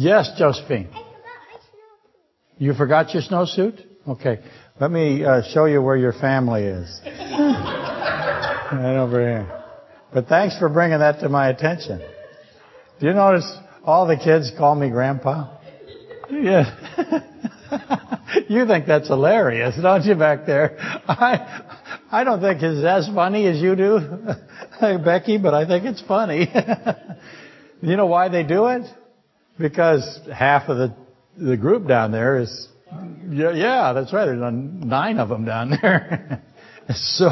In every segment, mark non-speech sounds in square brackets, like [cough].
Yes, Josephine. You forgot your snowsuit? Okay. Let me uh, show you where your family is. [laughs] right over here. But thanks for bringing that to my attention. Do you notice all the kids call me grandpa? Yeah. [laughs] you think that's hilarious, don't you, back there? I, I don't think it's as funny as you do, [laughs] Becky, but I think it's funny. you know why they do it? Because half of the the group down there is, yeah, yeah that's right. There's nine of them down [laughs] there. so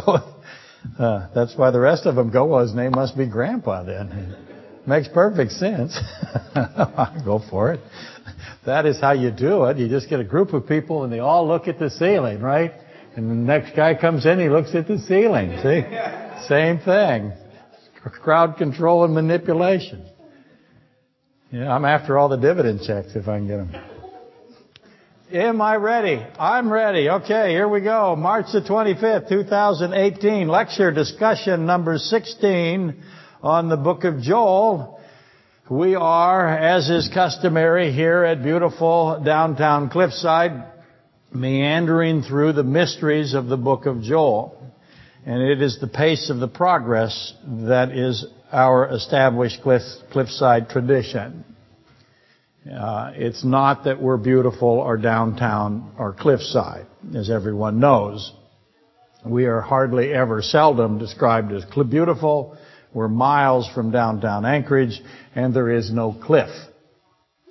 uh, that's why the rest of them go. Well, his name must be Grandpa then. Makes perfect sense. [laughs] go for it. That is how you do it. You just get a group of people and they all look at the ceiling, right? And the next guy comes in, he looks at the ceiling. See? Same thing. Crowd control and manipulation. Yeah, I'm after all the dividend checks if I can get them. Am I ready? I'm ready. Okay, here we go. March the 25th, 2018. Lecture discussion number 16 on the book of Joel. We are, as is customary here at beautiful downtown Cliffside, meandering through the mysteries of the book of Joel. And it is the pace of the progress that is our established cliffside tradition. Uh, it's not that we're beautiful or downtown or cliffside, as everyone knows. We are hardly ever, seldom described as beautiful. We're miles from downtown Anchorage, and there is no cliff.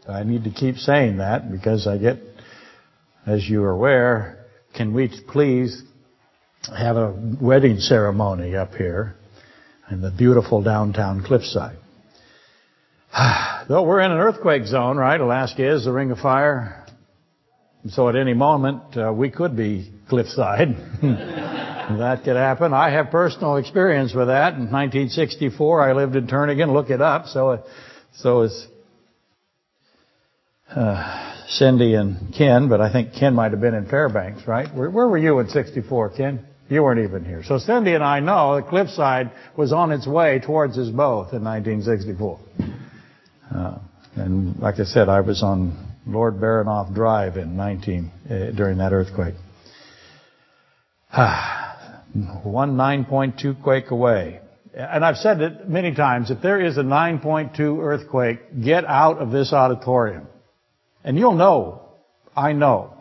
I need to keep saying that because I get as you are aware, can we please have a wedding ceremony up here in the beautiful downtown cliffside? [sighs] Though we're in an earthquake zone, right? Alaska is the ring of fire. So at any moment, uh, we could be cliffside. [laughs] that could happen. I have personal experience with that. In 1964, I lived in Turnagain. Look it up. So, so is, uh, Cindy and Ken, but I think Ken might have been in Fairbanks, right? Where, where were you in 64, Ken? You weren't even here. So Cindy and I know that Cliffside was on its way towards us both in 1964. Uh, and like I said, I was on Lord Baranof Drive in 19, uh, during that earthquake. [sighs] One 9.2 quake away. And I've said it many times, if there is a 9.2 earthquake, get out of this auditorium. And you'll know, I know,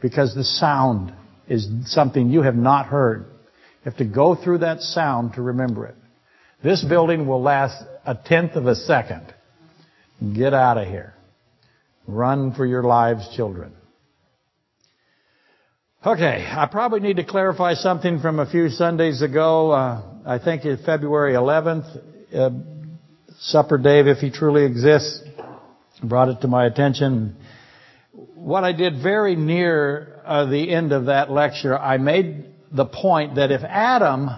because the sound is something you have not heard. You have to go through that sound to remember it. This building will last a tenth of a second. Get out of here. Run for your lives, children. Okay, I probably need to clarify something from a few Sundays ago. Uh, I think it's February 11th. Uh, Supper Dave, if he truly exists, brought it to my attention. What I did very near uh, the end of that lecture, I made the point that if Adam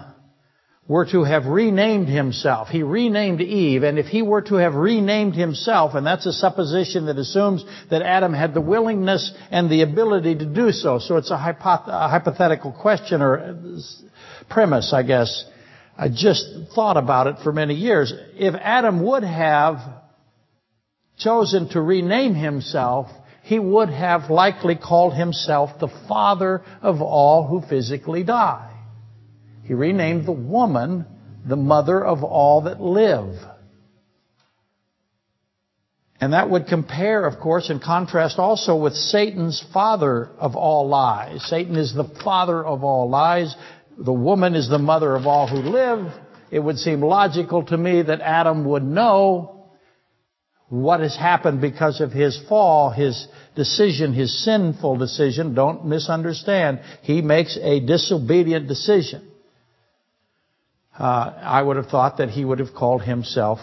were to have renamed himself, he renamed Eve, and if he were to have renamed himself, and that's a supposition that assumes that Adam had the willingness and the ability to do so, so it's a, hypoth- a hypothetical question or premise, I guess. I just thought about it for many years. If Adam would have chosen to rename himself, he would have likely called himself the father of all who physically die. He renamed the woman the mother of all that live. And that would compare, of course, and contrast also with Satan's father of all lies. Satan is the father of all lies. The woman is the mother of all who live. It would seem logical to me that Adam would know what has happened because of his fall, his decision, his sinful decision. Don't misunderstand. He makes a disobedient decision. Uh, I would have thought that he would have called himself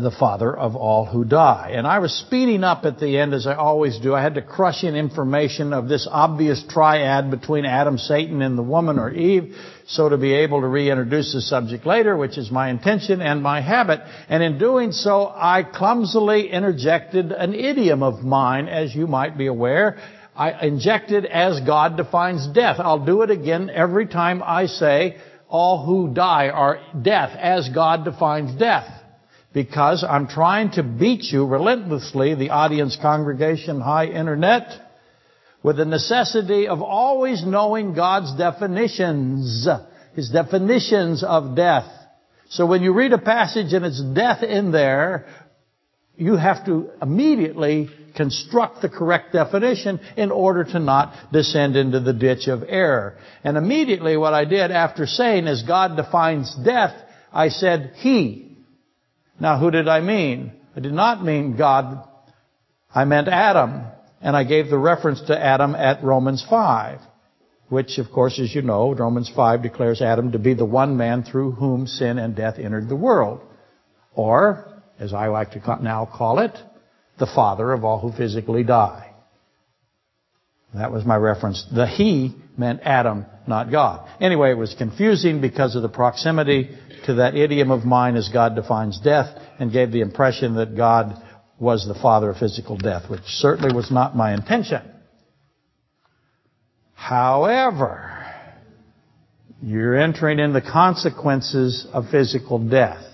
the father of all who die. And I was speeding up at the end as I always do. I had to crush in information of this obvious triad between Adam, Satan, and the woman or Eve, so to be able to reintroduce the subject later, which is my intention and my habit. And in doing so, I clumsily interjected an idiom of mine, as you might be aware. I injected as God defines death. I'll do it again every time I say all who die are death, as God defines death. Because I'm trying to beat you relentlessly, the audience, congregation, high internet, with the necessity of always knowing God's definitions, His definitions of death. So when you read a passage and it's death in there, you have to immediately construct the correct definition in order to not descend into the ditch of error. And immediately what I did after saying as God defines death, I said He. Now who did I mean? I did not mean God. I meant Adam. And I gave the reference to Adam at Romans 5. Which, of course, as you know, Romans 5 declares Adam to be the one man through whom sin and death entered the world. Or, as I like to now call it, the father of all who physically die. That was my reference. The he meant Adam, not God. Anyway, it was confusing because of the proximity to that idiom of mine as God defines death and gave the impression that God was the father of physical death, which certainly was not my intention. However, you're entering in the consequences of physical death.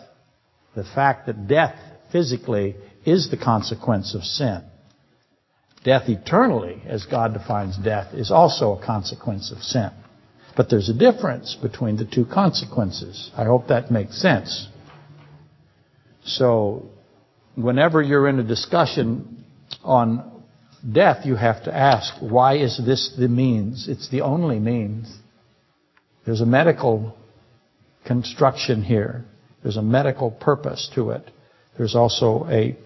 The fact that death physically is the consequence of sin. Death eternally, as God defines death, is also a consequence of sin. But there's a difference between the two consequences. I hope that makes sense. So, whenever you're in a discussion on death, you have to ask, why is this the means? It's the only means. There's a medical construction here. There's a medical purpose to it. There's also a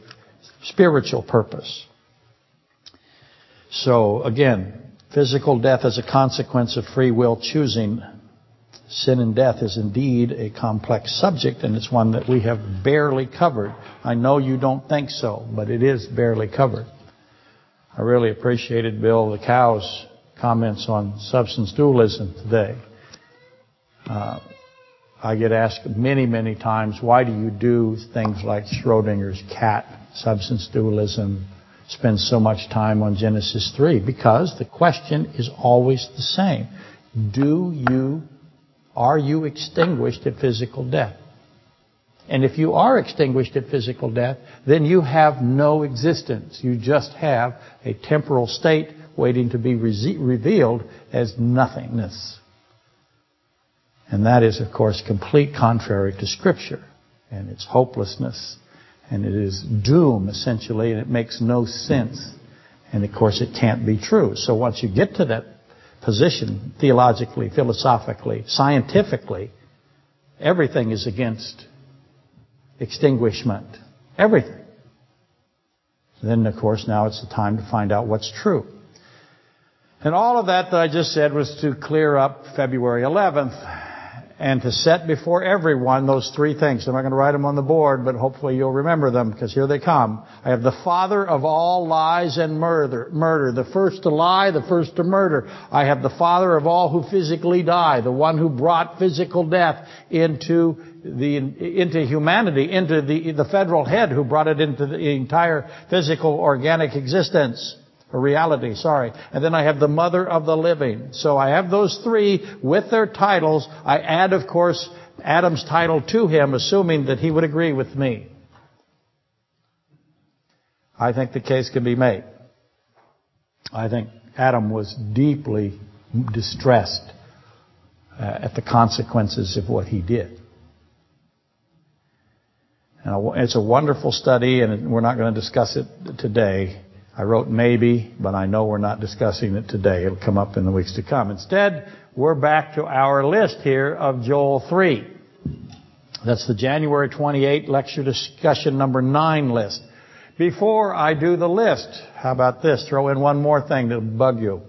spiritual purpose. So again, physical death as a consequence of free will choosing. Sin and death is indeed a complex subject and it's one that we have barely covered. I know you don't think so, but it is barely covered. I really appreciated Bill the cow's comments on substance dualism today. Uh, I get asked many, many times, why do you do things like Schrodinger's cat, substance dualism, spend so much time on Genesis 3? Because the question is always the same. Do you, are you extinguished at physical death? And if you are extinguished at physical death, then you have no existence. You just have a temporal state waiting to be re- revealed as nothingness. And that is, of course, complete contrary to Scripture and its hopelessness. And it is doom, essentially, and it makes no sense. And of course, it can't be true. So once you get to that position, theologically, philosophically, scientifically, everything is against extinguishment. Everything. Then, of course, now it's the time to find out what's true. And all of that that I just said was to clear up February 11th and to set before everyone those three things. I'm not going to write them on the board, but hopefully you'll remember them because here they come. I have the father of all lies and murder, murder, the first to lie, the first to murder. I have the father of all who physically die, the one who brought physical death into the, into humanity, into the, the federal head who brought it into the entire physical organic existence or reality, sorry. And then I have the mother of the living. So I have those three with their titles. I add, of course, Adam's title to him, assuming that he would agree with me. I think the case can be made. I think Adam was deeply distressed uh, at the consequences of what he did. Now, it's a wonderful study, and we're not going to discuss it today. I wrote maybe, but I know we're not discussing it today. It'll come up in the weeks to come. Instead, we're back to our list here of Joel 3. That's the January 28 lecture discussion number 9 list. Before I do the list, how about this? Throw in one more thing that'll bug you.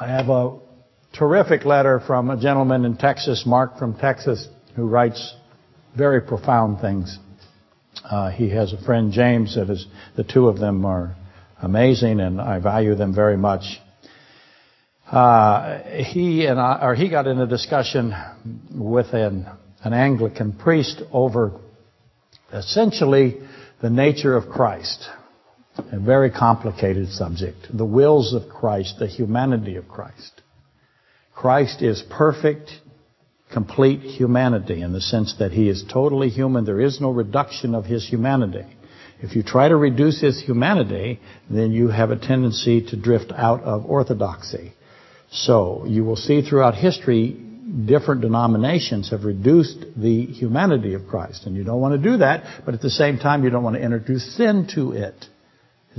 I have a terrific letter from a gentleman in Texas, Mark from Texas, who writes very profound things. Uh, he has a friend, James, that is, the two of them are amazing and I value them very much. Uh, he and I, or he got in a discussion with an, an Anglican priest over essentially the nature of Christ. A very complicated subject. The wills of Christ, the humanity of Christ. Christ is perfect, complete humanity in the sense that he is totally human. There is no reduction of his humanity. If you try to reduce his humanity, then you have a tendency to drift out of orthodoxy. So you will see throughout history, different denominations have reduced the humanity of Christ. And you don't want to do that, but at the same time, you don't want to introduce sin to it.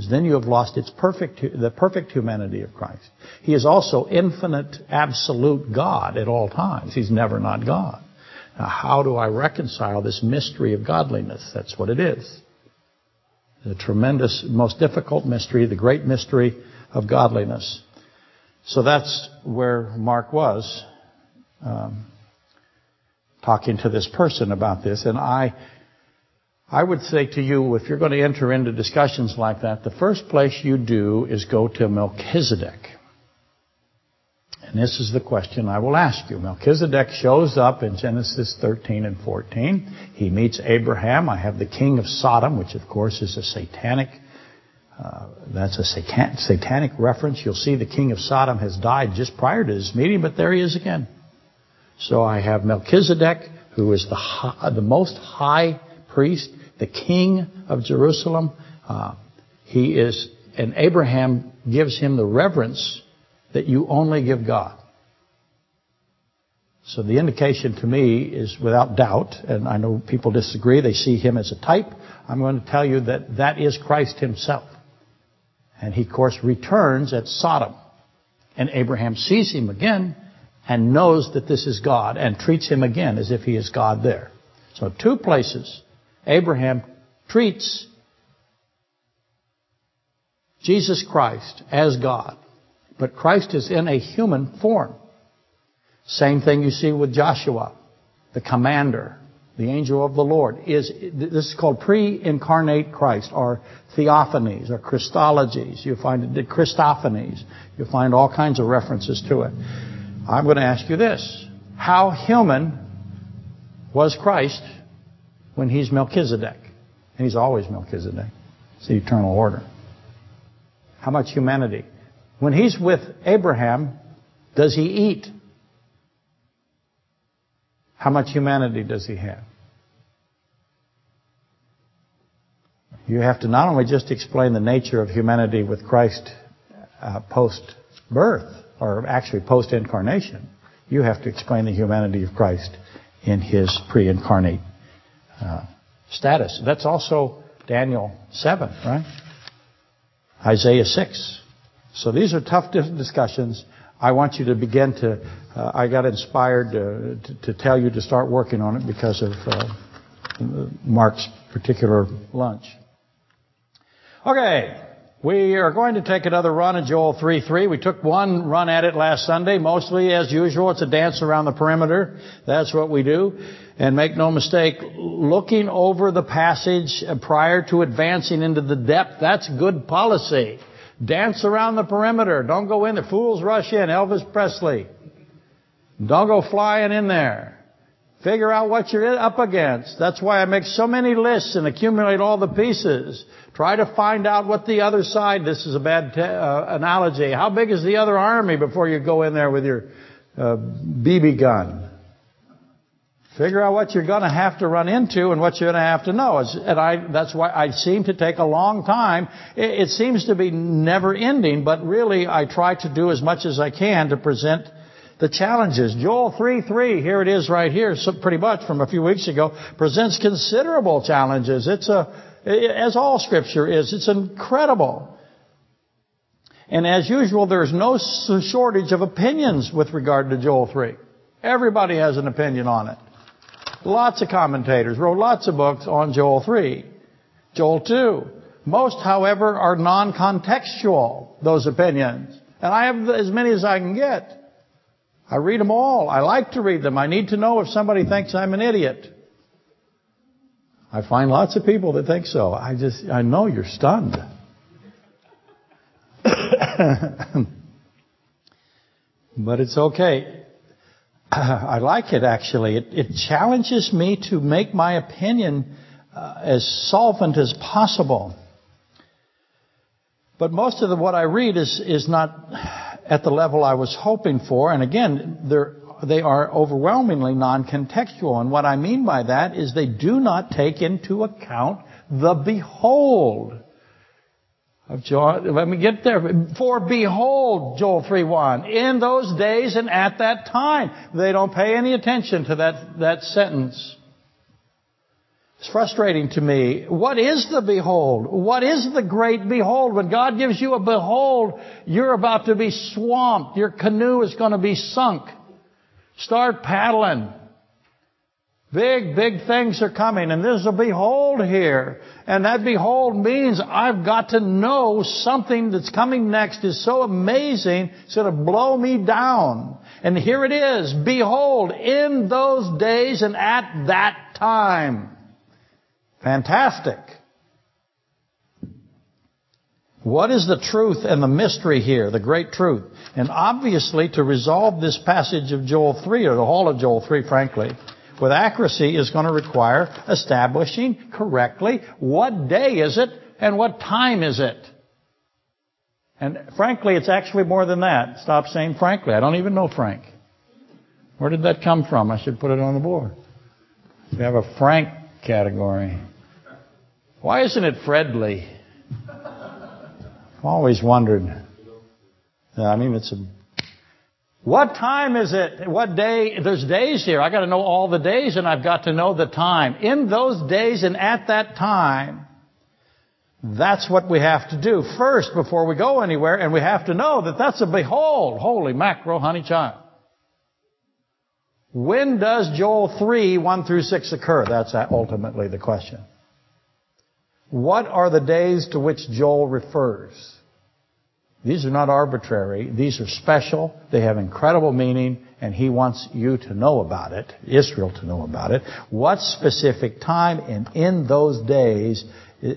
Because then you have lost its perfect, the perfect humanity of Christ. He is also infinite, absolute God at all times. He's never not God. Now, how do I reconcile this mystery of godliness? That's what it is. The tremendous, most difficult mystery, the great mystery of godliness. So that's where Mark was, um, talking to this person about this. And I, I would say to you, if you're going to enter into discussions like that, the first place you do is go to Melchizedek. And this is the question I will ask you. Melchizedek shows up in Genesis 13 and 14. He meets Abraham. I have the king of Sodom, which of course is a satanic, uh, that's a satanic reference. You'll see the king of Sodom has died just prior to this meeting, but there he is again. So I have Melchizedek, who is the, high, the most high priest, the king of Jerusalem. Uh, he is, and Abraham gives him the reverence that you only give God. So the indication to me is without doubt, and I know people disagree, they see him as a type. I'm going to tell you that that is Christ himself. And he, of course, returns at Sodom. And Abraham sees him again and knows that this is God and treats him again as if he is God there. So two places Abraham treats Jesus Christ as God. But Christ is in a human form. Same thing you see with Joshua, the commander, the angel of the Lord. Is this is called pre-incarnate Christ, or theophanies, or Christologies. You find it Christophanies. You find all kinds of references to it. I'm going to ask you this: How human was Christ when he's Melchizedek? And he's always Melchizedek. It's the eternal order. How much humanity? When he's with Abraham, does he eat? How much humanity does he have? You have to not only just explain the nature of humanity with Christ uh, post birth, or actually post incarnation, you have to explain the humanity of Christ in his pre incarnate status. That's also Daniel 7, right? Isaiah 6. So these are tough discussions. I want you to begin to, uh, I got inspired to, to, to, tell you to start working on it because of uh, Mark's particular lunch. Okay, we are going to take another run at Joel 3.3. We took one run at it last Sunday. Mostly, as usual, it's a dance around the perimeter. That's what we do. And make no mistake, looking over the passage prior to advancing into the depth, that's good policy. Dance around the perimeter. Don't go in there. Fools rush in. Elvis Presley. Don't go flying in there. Figure out what you're up against. That's why I make so many lists and accumulate all the pieces. Try to find out what the other side, this is a bad te- uh, analogy, how big is the other army before you go in there with your uh, BB gun? Figure out what you're going to have to run into and what you're going to have to know. And I, that's why I seem to take a long time. It, it seems to be never ending, but really I try to do as much as I can to present the challenges. Joel 3:3, here it is right here, so pretty much from a few weeks ago, presents considerable challenges. It's a, as all scripture is, it's incredible. And as usual, there's no shortage of opinions with regard to Joel 3. Everybody has an opinion on it. Lots of commentators wrote lots of books on Joel 3, Joel 2. Most, however, are non-contextual, those opinions. And I have as many as I can get. I read them all. I like to read them. I need to know if somebody thinks I'm an idiot. I find lots of people that think so. I just, I know you're stunned. [coughs] but it's okay. [coughs] I like it actually. It, it, challenges me to make my opinion uh, as solvent as possible. But most of the, what I read is, is not at the level I was hoping for. And again, they are overwhelmingly non-contextual. And what I mean by that is they do not take into account the behold of Joel. Let me get there. For behold, Joel 3.1, in those days and at that time. They don't pay any attention to that, that sentence. It's frustrating to me. What is the behold? What is the great behold? When God gives you a behold, you're about to be swamped. Your canoe is going to be sunk. Start paddling. Big, big things are coming, and there's a behold here. And that behold means I've got to know something that's coming next is so amazing, it's going to blow me down. And here it is. Behold, in those days and at that time. Fantastic. What is the truth and the mystery here, the great truth? And obviously, to resolve this passage of Joel 3, or the whole of Joel 3, frankly, with accuracy is going to require establishing correctly what day is it and what time is it. And frankly, it's actually more than that. Stop saying frankly. I don't even know Frank. Where did that come from? I should put it on the board. We have a Frank category. Why isn't it Fredly? I've always wondered. I mean, it's a. What time is it? What day? There's days here. I got to know all the days, and I've got to know the time. In those days and at that time, that's what we have to do first before we go anywhere, and we have to know that that's a behold. Holy mackerel, honey child. When does Joel 3, 1 through 6 occur? That's ultimately the question. What are the days to which Joel refers? These are not arbitrary. These are special. They have incredible meaning, and he wants you to know about it, Israel to know about it. What specific time and in those days, uh,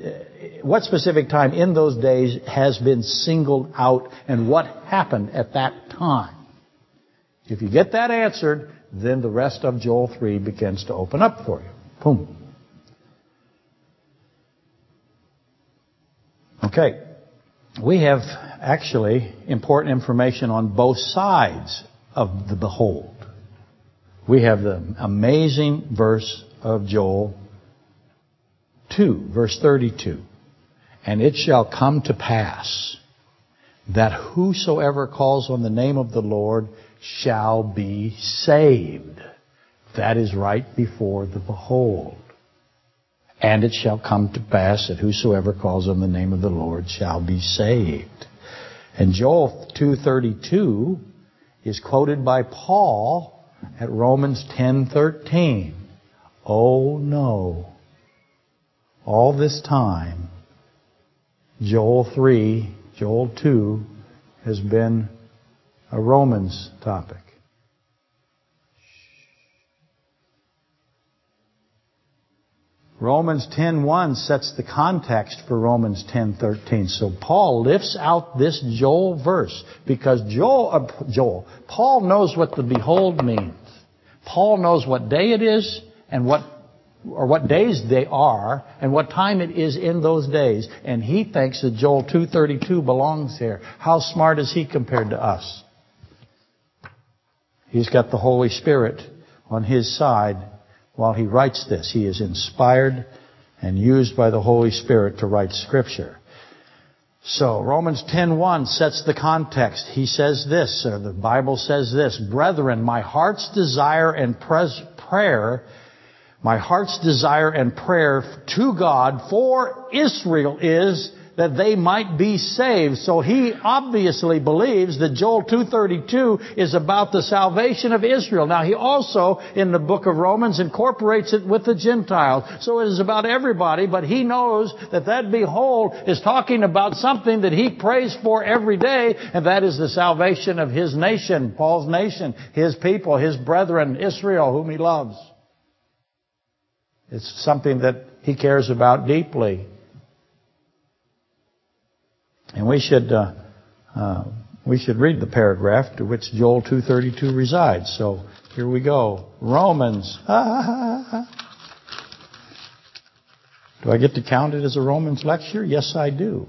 what specific time in those days has been singled out, and what happened at that time? If you get that answered, then the rest of Joel 3 begins to open up for you. Boom. Okay. We have actually important information on both sides of the behold. We have the amazing verse of Joel 2, verse 32. And it shall come to pass that whosoever calls on the name of the Lord shall be saved. That is right before the behold. And it shall come to pass that whosoever calls on the name of the Lord shall be saved. And Joel 2.32 is quoted by Paul at Romans 10.13. Oh no. All this time, Joel 3, Joel 2 has been a Romans topic. Romans 10:1 sets the context for Romans 10:13. So Paul lifts out this Joel verse because Joel, uh, Joel, Paul knows what the behold means. Paul knows what day it is and what or what days they are and what time it is in those days and he thinks that Joel 2:32 belongs here. How smart is he compared to us? He's got the Holy Spirit on his side while he writes this. He is inspired and used by the Holy Spirit to write Scripture. So Romans 10:1 sets the context. He says this, or the Bible says this, "Brethren, my heart's desire and prayer, my heart's desire and prayer to God for Israel is that they might be saved. So he obviously believes that Joel 2.32 is about the salvation of Israel. Now he also, in the book of Romans, incorporates it with the Gentiles. So it is about everybody, but he knows that that behold is talking about something that he prays for every day, and that is the salvation of his nation, Paul's nation, his people, his brethren, Israel, whom he loves. It's something that he cares about deeply. And we should uh, uh, we should read the paragraph to which Joel 2:32 resides. So here we go. Romans. [laughs] do I get to count it as a Romans lecture? Yes, I do.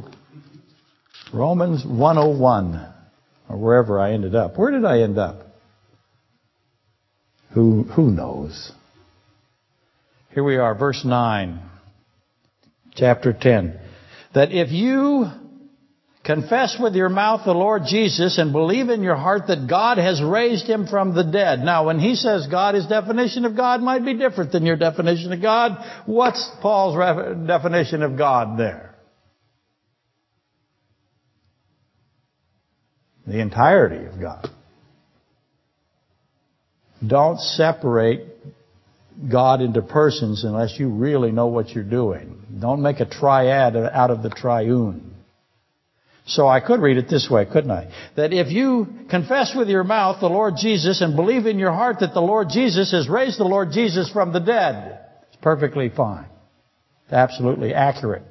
Romans 101, or wherever I ended up. Where did I end up? Who, who knows? Here we are, verse 9, chapter 10. That if you confess with your mouth the Lord Jesus and believe in your heart that God has raised him from the dead. Now, when he says God, his definition of God might be different than your definition of God. What's Paul's definition of God there? The entirety of God. Don't separate God into persons unless you really know what you're doing. Don't make a triad out of the triune. So I could read it this way, couldn't I? That if you confess with your mouth the Lord Jesus and believe in your heart that the Lord Jesus has raised the Lord Jesus from the dead, it's perfectly fine. It's absolutely accurate.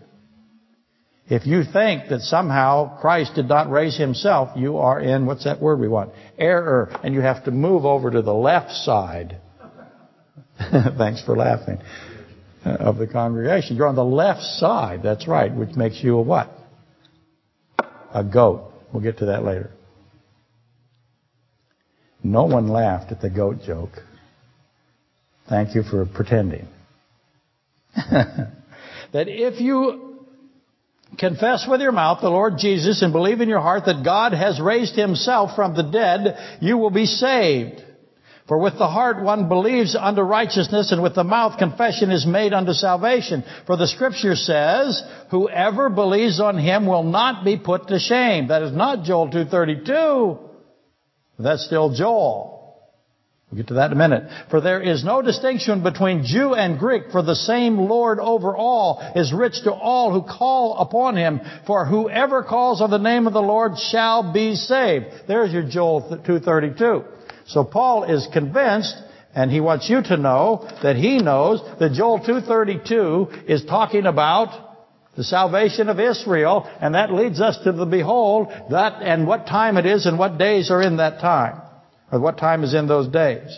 If you think that somehow Christ did not raise himself, you are in, what's that word we want? Error. And you have to move over to the left side. [laughs] Thanks for laughing. Uh, of the congregation. You're on the left side, that's right, which makes you a what? A goat. We'll get to that later. No one laughed at the goat joke. Thank you for pretending. [laughs] that if you confess with your mouth the Lord Jesus and believe in your heart that God has raised himself from the dead, you will be saved. For with the heart one believes unto righteousness, and with the mouth confession is made unto salvation. For the scripture says, whoever believes on him will not be put to shame. That is not Joel 2.32. That's still Joel. We'll get to that in a minute. For there is no distinction between Jew and Greek, for the same Lord over all is rich to all who call upon him. For whoever calls on the name of the Lord shall be saved. There's your Joel 232. So Paul is convinced, and he wants you to know that he knows that Joel 232 is talking about the salvation of Israel, and that leads us to the behold that and what time it is and what days are in that time. Or what time is in those days.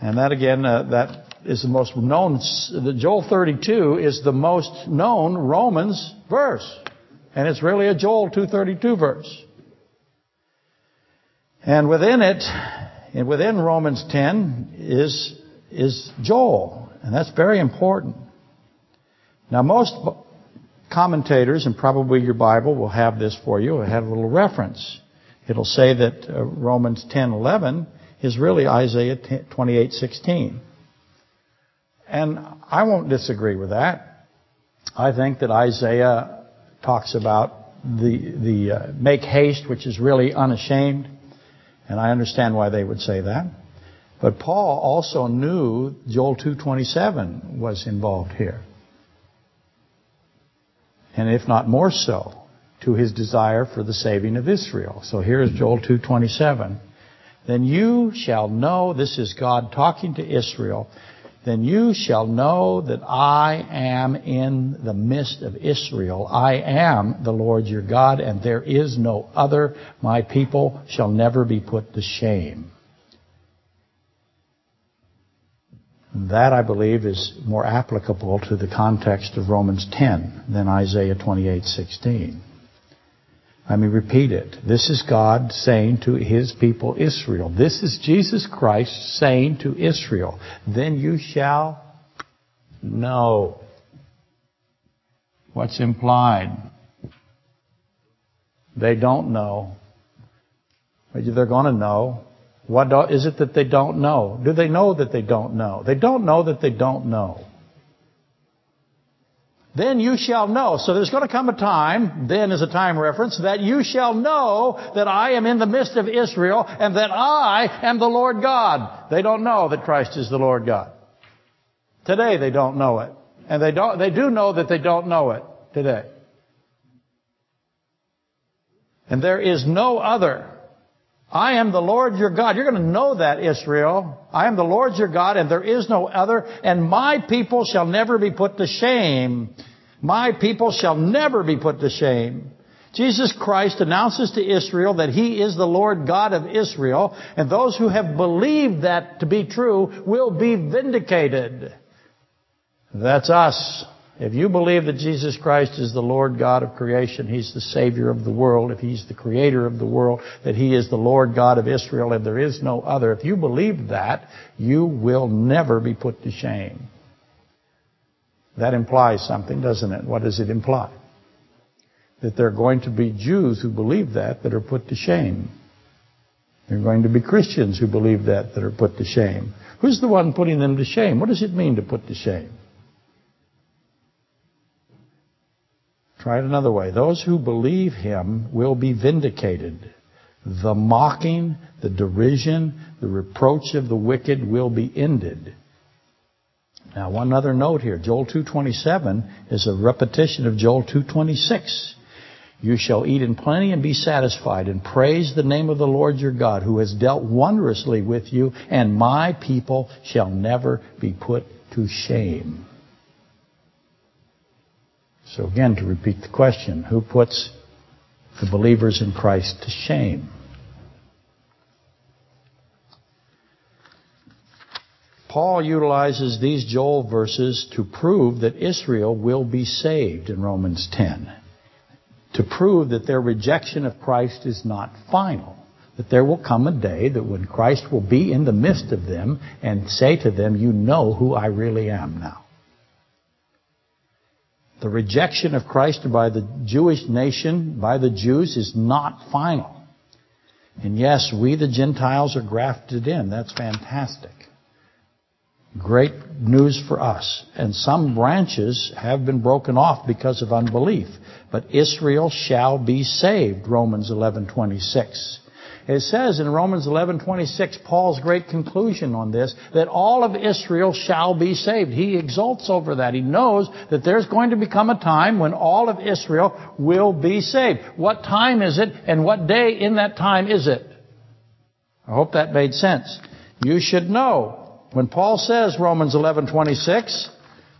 And that again, uh, that is the most known, the Joel 32 is the most known Romans verse. And it's really a Joel 232 verse. And within it, and within Romans 10 is, is Joel. And that's very important. Now most commentators, and probably your Bible will have this for you, will have a little reference it'll say that uh, Romans 10:11 is really Isaiah 28:16. And I won't disagree with that. I think that Isaiah talks about the the uh, make haste, which is really unashamed, and I understand why they would say that. But Paul also knew Joel 2:27 was involved here. And if not more so to his desire for the saving of Israel. So here's Joel 2:27. Then you shall know this is God talking to Israel. Then you shall know that I am in the midst of Israel. I am the Lord your God, and there is no other. My people shall never be put to shame. That, I believe, is more applicable to the context of Romans 10 than Isaiah 28:16. Let me repeat it. This is God saying to His people Israel. This is Jesus Christ saying to Israel. Then you shall know. What's implied? They don't know. They're going to know. What is it that they don't know? Do they know that they don't know? They don't know that they don't know. Then you shall know. So there's going to come a time, then is a time reference, that you shall know that I am in the midst of Israel and that I am the Lord God. They don't know that Christ is the Lord God. Today they don't know it. And they don't, they do know that they don't know it today. And there is no other. I am the Lord your God. You're going to know that, Israel. I am the Lord your God, and there is no other, and my people shall never be put to shame. My people shall never be put to shame. Jesus Christ announces to Israel that He is the Lord God of Israel, and those who have believed that to be true will be vindicated. That's us. If you believe that Jesus Christ is the Lord God of creation, He's the Savior of the world, if He's the Creator of the world, that He is the Lord God of Israel and there is no other, if you believe that, you will never be put to shame. That implies something, doesn't it? What does it imply? That there are going to be Jews who believe that that are put to shame. There are going to be Christians who believe that that are put to shame. Who's the one putting them to shame? What does it mean to put to shame? Try it another way. Those who believe him will be vindicated. The mocking, the derision, the reproach of the wicked will be ended. Now, one other note here. Joel 2.27 is a repetition of Joel 2.26. You shall eat in plenty and be satisfied, and praise the name of the Lord your God, who has dealt wondrously with you, and my people shall never be put to shame. So again, to repeat the question, who puts the believers in Christ to shame? Paul utilizes these Joel verses to prove that Israel will be saved in Romans 10. To prove that their rejection of Christ is not final. That there will come a day that when Christ will be in the midst of them and say to them, You know who I really am now. The rejection of Christ by the Jewish nation, by the Jews, is not final. And yes, we the Gentiles are grafted in. That's fantastic. Great news for us. And some branches have been broken off because of unbelief. But Israel shall be saved, Romans 11:26. It says in Romans 11:26, Paul's great conclusion on this, that all of Israel shall be saved. He exults over that. He knows that there's going to become a time when all of Israel will be saved. What time is it and what day in that time is it? I hope that made sense. You should know when Paul says Romans 11:26,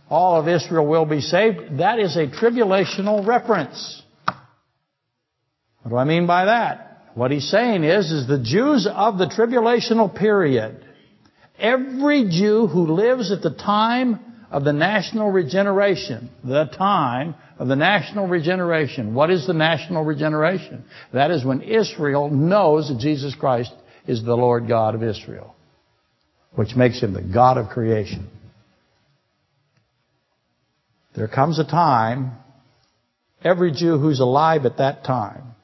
all of Israel will be saved, that is a tribulational reference. What do I mean by that? What he's saying is, is the Jews of the tribulational period, every Jew who lives at the time of the national regeneration, the time of the national regeneration. What is the national regeneration? That is when Israel knows that Jesus Christ is the Lord God of Israel, which makes him the God of creation. There comes a time, every Jew who's alive at that time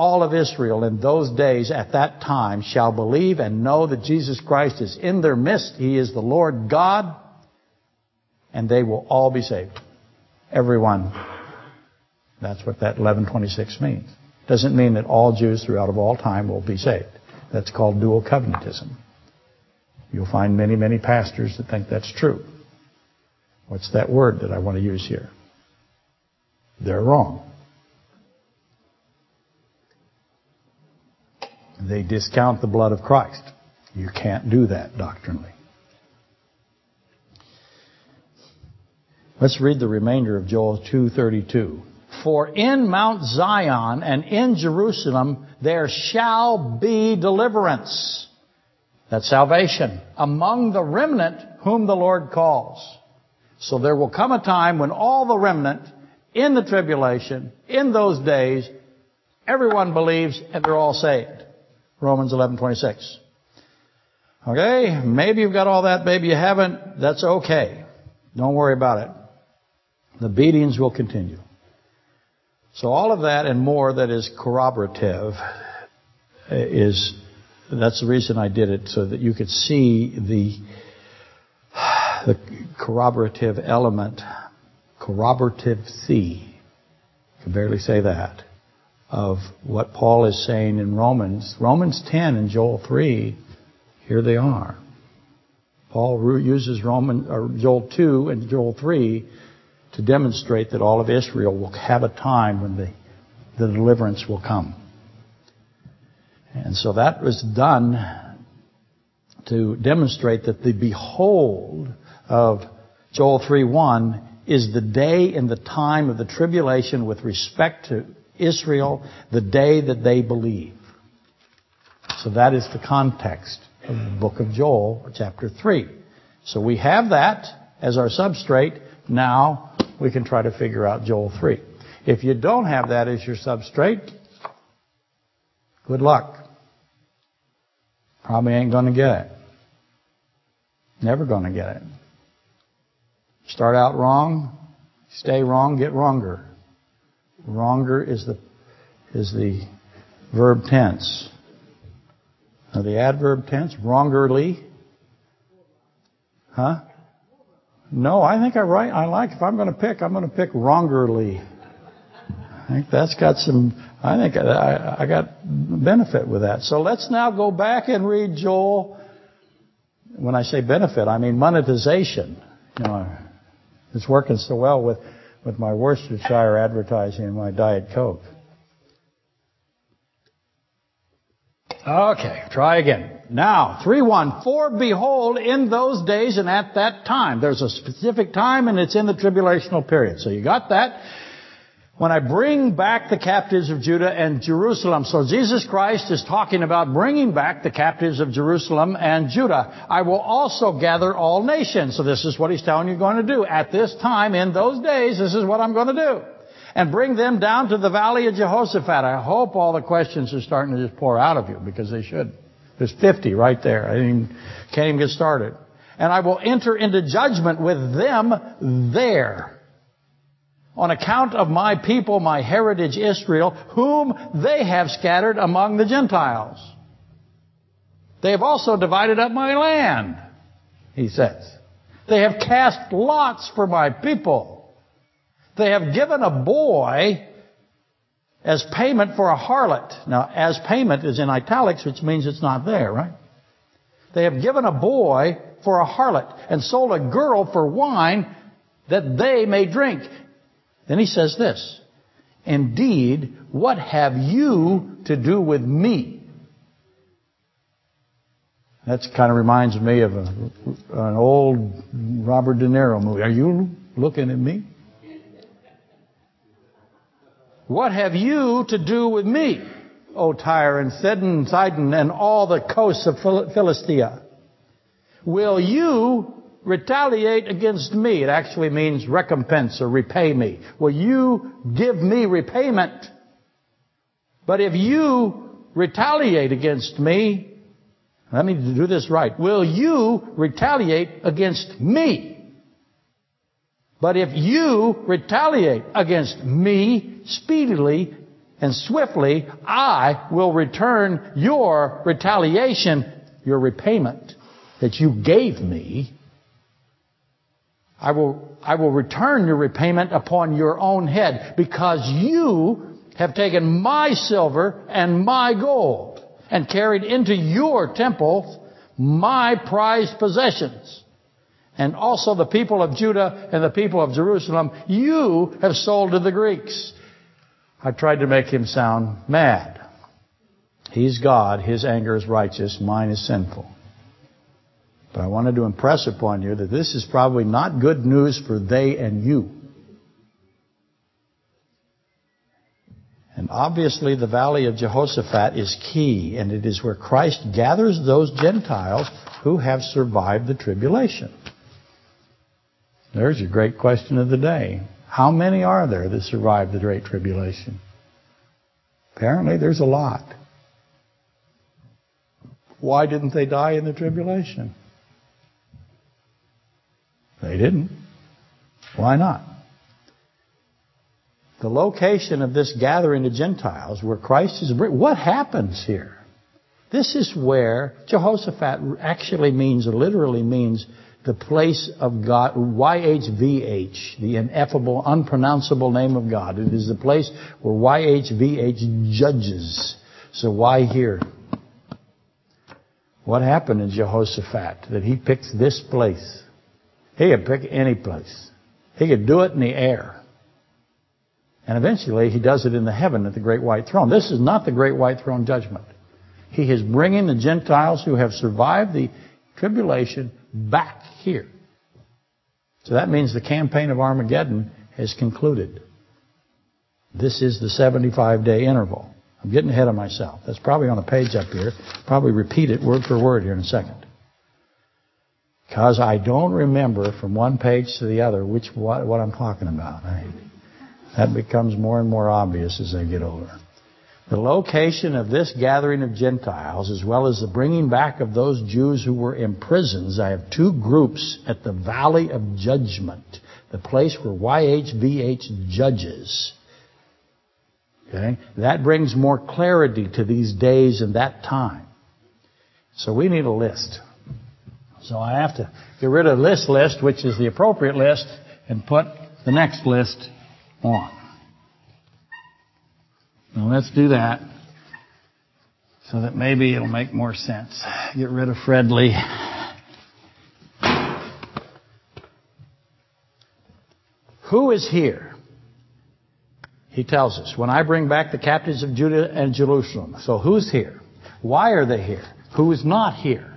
all of Israel in those days at that time shall believe and know that Jesus Christ is in their midst. He is the Lord God, and they will all be saved. Everyone. That's what that 1126 means. Doesn't mean that all Jews throughout of all time will be saved. That's called dual covenantism. You'll find many, many pastors that think that's true. What's that word that I want to use here? They're wrong. They discount the blood of Christ. You can't do that doctrinally. Let's read the remainder of Joel 2:32. For in Mount Zion and in Jerusalem there shall be deliverance. That's salvation among the remnant whom the Lord calls. So there will come a time when all the remnant in the tribulation, in those days, everyone believes and they're all saved. Romans 11:26. Okay, maybe you've got all that, maybe you haven't. That's okay. Don't worry about it. The beatings will continue. So all of that and more that is corroborative is that's the reason I did it so that you could see the the corroborative element, corroborative C. Can barely say that of what Paul is saying in Romans. Romans 10 and Joel 3, here they are. Paul uses Roman, or Joel 2 and Joel 3 to demonstrate that all of Israel will have a time when the, the deliverance will come. And so that was done to demonstrate that the behold of Joel 3:1 is the day and the time of the tribulation with respect to Israel the day that they believe. So that is the context of the book of Joel, chapter 3. So we have that, as our substrate, now we can try to figure out Joel 3. If you don't have that as your substrate, good luck. Probably ain't going to get it. Never going to get it. Start out wrong, stay wrong, get wronger. Wronger is the is the verb tense. Now the adverb tense, wrongerly. Huh? No, I think I write. I like. If I'm going to pick, I'm going to pick wrongerly. I think that's got some. I think I, I got benefit with that. So let's now go back and read Joel. When I say benefit, I mean monetization. You know, it's working so well with with my Worcestershire advertising and my Diet Coke. Okay, try again. Now, 3 1. For behold, in those days and at that time. There's a specific time and it's in the tribulational period. So you got that? When I bring back the captives of Judah and Jerusalem. So Jesus Christ is talking about bringing back the captives of Jerusalem and Judah. I will also gather all nations. So this is what he's telling you going to do. At this time, in those days, this is what I'm going to do and bring them down to the valley of Jehoshaphat. I hope all the questions are starting to just pour out of you because they should. There's 50 right there. I can't even get started. And I will enter into judgment with them there on account of my people, my heritage Israel, whom they have scattered among the Gentiles. They have also divided up my land, he says. They have cast lots for my people. They have given a boy as payment for a harlot. Now, as payment is in italics, which means it's not there, right? They have given a boy for a harlot and sold a girl for wine that they may drink. Then he says this, Indeed, what have you to do with me? That kind of reminds me of a, an old Robert De Niro movie. Are you looking at me? What have you to do with me, O Tyre and Sidon, Sidon, and all the coasts of Philistia? Will you retaliate against me? It actually means recompense or repay me. Will you give me repayment? But if you retaliate against me, let me do this right. Will you retaliate against me? But if you retaliate against me speedily and swiftly, I will return your retaliation, your repayment that you gave me. I will, I will return your repayment upon your own head because you have taken my silver and my gold and carried into your temples my prized possessions and also the people of Judah and the people of Jerusalem, you have sold to the Greeks. I tried to make him sound mad. He's God, his anger is righteous, mine is sinful. But I wanted to impress upon you that this is probably not good news for they and you. And obviously the valley of Jehoshaphat is key, and it is where Christ gathers those Gentiles who have survived the tribulation. There's a great question of the day. How many are there that survived the Great Tribulation? Apparently, there's a lot. Why didn't they die in the tribulation? They didn't. Why not? The location of this gathering of Gentiles where Christ is, what happens here? This is where Jehoshaphat actually means, literally means, the place of God, YHVH, the ineffable, unpronounceable name of God. It is the place where YHVH judges. So why here? What happened in Jehoshaphat that he picks this place? He could pick any place. He could do it in the air. And eventually he does it in the heaven at the great white throne. This is not the great white throne judgment. He is bringing the Gentiles who have survived the tribulation back here. So that means the campaign of Armageddon has concluded. This is the 75 day interval. I'm getting ahead of myself. That's probably on a page up here. Probably repeat it word for word here in a second. Because I don't remember from one page to the other which what, what I'm talking about. I, that becomes more and more obvious as I get older. The location of this gathering of Gentiles, as well as the bringing back of those Jews who were in prisons, I have two groups at the Valley of Judgment, the place where YHVH judges. Okay? That brings more clarity to these days and that time. So we need a list. So I have to get rid of this list, which is the appropriate list, and put the next list on. Now let's do that so that maybe it'll make more sense. Get rid of Fredley. Who is here? He tells us, when I bring back the captives of Judah and Jerusalem. So who's here? Why are they here? Who is not here?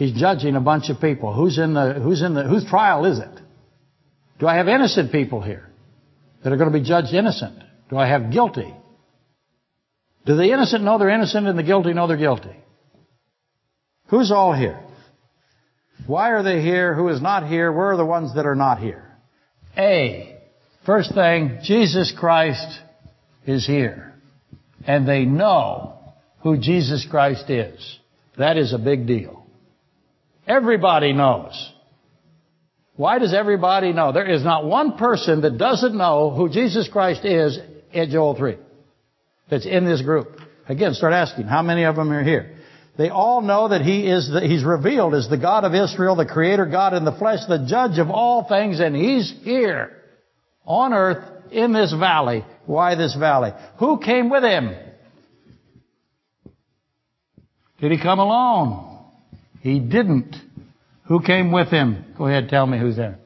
He's judging a bunch of people. Who's in the, who's in the, whose trial is it? Do I have innocent people here that are going to be judged innocent? Do I have guilty? Do the innocent know they're innocent and the guilty know they're guilty? Who's all here? Why are they here? Who is not here? Where are the ones that are not here? A. First thing, Jesus Christ is here. And they know who Jesus Christ is. That is a big deal. Everybody knows. Why does everybody know? There is not one person that doesn't know who Jesus Christ is in Joel 3 that's in this group. Again, start asking, how many of them are here? They all know that He is, the, He's revealed as the God of Israel, the Creator God in the flesh, the judge of all things, and He's here on earth in this valley. Why this valley? Who came with Him? Did He come alone? He didn't. Who came with Him? Go ahead, tell me who's there.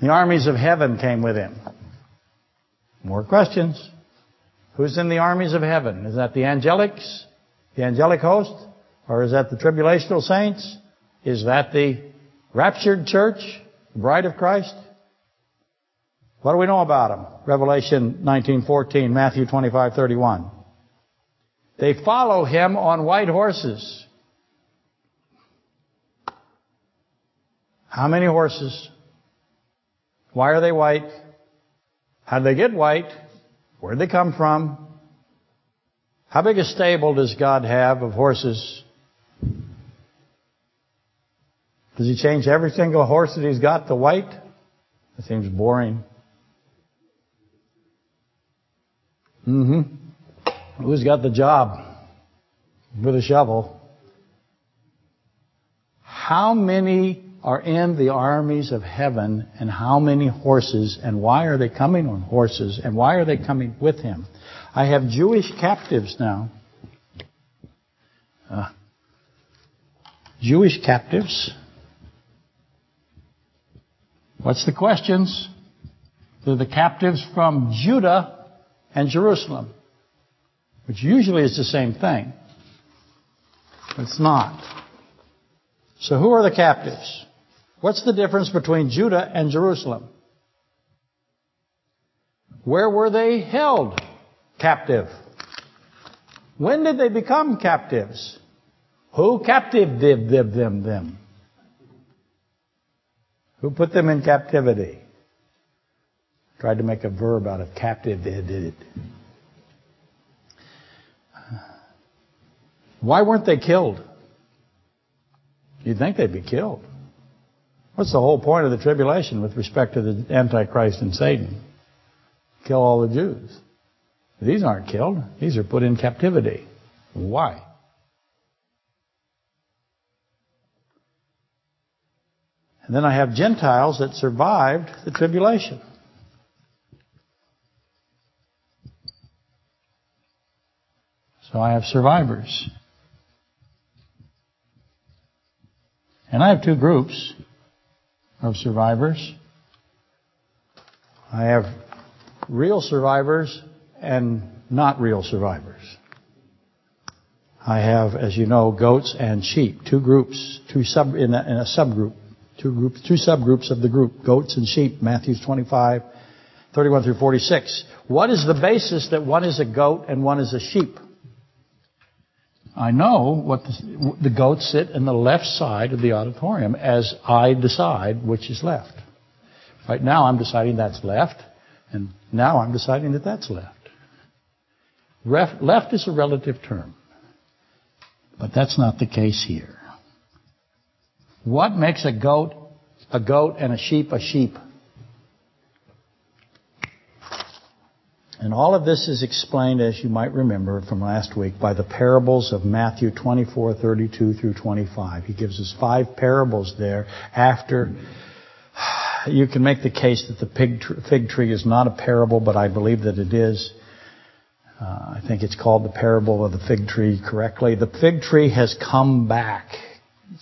The armies of heaven came with Him. More questions. Who's in the armies of heaven? Is that the angelics? The angelic host? Or is that the tribulational saints? Is that the raptured church? The bride of Christ? What do we know about them? Revelation 19:14, Matthew 25:31. They follow him on white horses. How many horses? Why are they white? How did they get white? Where did they come from? How big a stable does God have of horses? Does he change every single horse that he's got to white? That seems boring. Mm-hmm. Who's got the job with a shovel? How many are in the armies of heaven and how many horses and why are they coming on horses and why are they coming with him? I have Jewish captives now. Uh, Jewish captives. What's the questions? They're the captives from Judah and Jerusalem, which usually is the same thing. But it's not. So who are the captives? What's the difference between Judah and Jerusalem? Where were they held captive? When did they become captives? Who captive did them them? Who put them in captivity? Tried to make a verb out of captive did it. Why weren't they killed? You'd think they'd be killed. What's the whole point of the tribulation with respect to the Antichrist and Satan? Kill all the Jews. These aren't killed. These are put in captivity. Why? And then I have Gentiles that survived the tribulation. So I have survivors. And I have two groups of survivors. I have real survivors and not real survivors. I have, as you know, goats and sheep, two groups, two sub in a, in a subgroup, two groups, two subgroups of the group, goats and sheep, Matthew 25, 31 through 46. What is the basis that one is a goat and one is a sheep? I know what the, the goats sit in the left side of the auditorium as I decide which is left. Right now I'm deciding that's left, and now I'm deciding that that's left. Ref, left is a relative term. But that's not the case here. What makes a goat a goat and a sheep a sheep? And all of this is explained, as you might remember from last week, by the parables of Matthew 24, 32 through 25. He gives us five parables there after. You can make the case that the fig tree is not a parable, but I believe that it is. Uh, I think it's called the parable of the fig tree correctly. The fig tree has come back.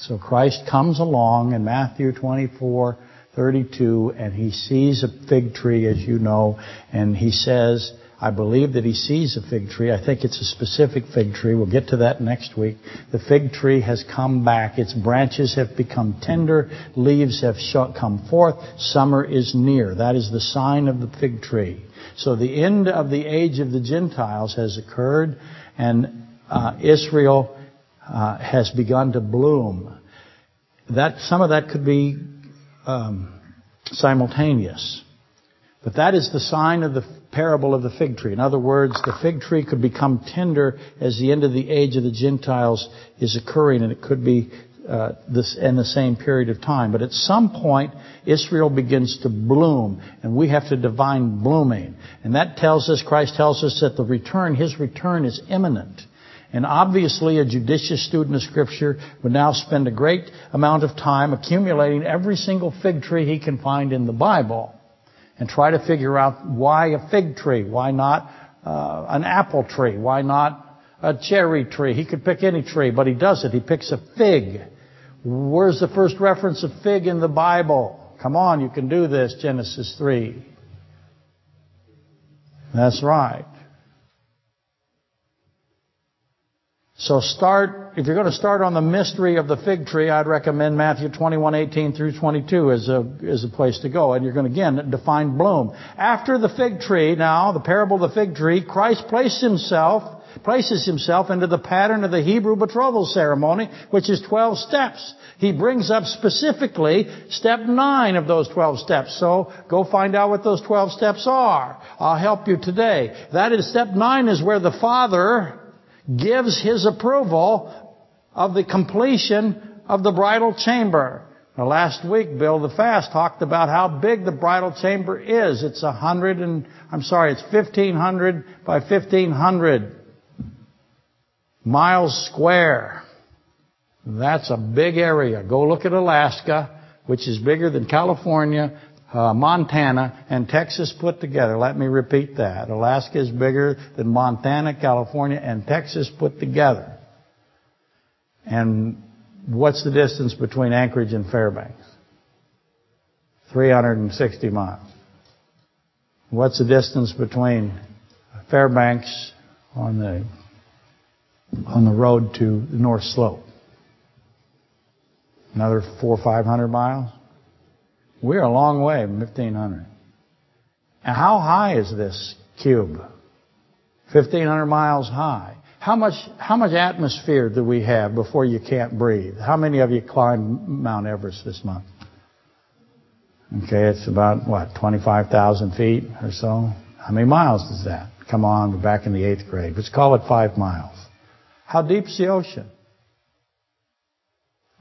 So Christ comes along in Matthew 24, 32, and he sees a fig tree, as you know, and he says, I believe that he sees a fig tree. I think it's a specific fig tree. We'll get to that next week. The fig tree has come back. Its branches have become tender. Leaves have come forth. Summer is near. That is the sign of the fig tree. So the end of the age of the Gentiles has occurred, and uh, Israel uh, has begun to bloom. That some of that could be um, simultaneous, but that is the sign of the parable of the fig tree. In other words, the fig tree could become tender as the end of the age of the Gentiles is occurring, and it could be uh, this in the same period of time. But at some point, Israel begins to bloom, and we have to divine blooming. And that tells us, Christ tells us that the return, His return is imminent. And obviously, a judicious student of Scripture would now spend a great amount of time accumulating every single fig tree he can find in the Bible and try to figure out why a fig tree, why not uh, an apple tree, why not a cherry tree. He could pick any tree, but he doesn't. He picks a fig. Where's the first reference of fig in the Bible? Come on, you can do this, Genesis 3. That's right. So start, if you're going to start on the mystery of the fig tree, I'd recommend Matthew 21, 18 through 22 as a, as a place to go. And you're going to again define bloom. After the fig tree, now, the parable of the fig tree, Christ placed himself places himself into the pattern of the Hebrew betrothal ceremony, which is 12 steps. He brings up specifically step 9 of those 12 steps. So go find out what those 12 steps are. I'll help you today. That is step 9 is where the Father gives his approval of the completion of the bridal chamber. Now, last week, Bill the Fast talked about how big the bridal chamber is. It's a hundred and, I'm sorry, it's 1500 by 1500 miles square. That's a big area. Go look at Alaska, which is bigger than California, uh, Montana, and Texas put together. Let me repeat that. Alaska is bigger than Montana, California, and Texas put together. And what's the distance between Anchorage and Fairbanks? 360 miles. What's the distance between Fairbanks on the on the road to the North Slope. Another four or five hundred miles. We're a long way, from 1500. And how high is this cube? 1500 miles high. How much, how much atmosphere do we have before you can't breathe? How many of you climbed Mount Everest this month? Okay, it's about, what, 25,000 feet or so? How many miles is that? Come on, we're back in the eighth grade. Let's call it five miles. How deep's the ocean?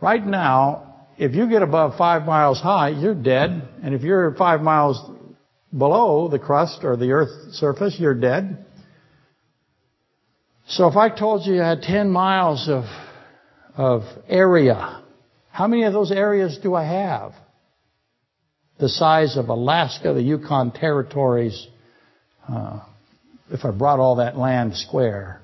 Right now, if you get above five miles high, you're dead. And if you're five miles below the crust or the earth's surface, you're dead. So if I told you you had 10 miles of, of area, how many of those areas do I have? The size of Alaska, the Yukon territories, uh, if I brought all that land square.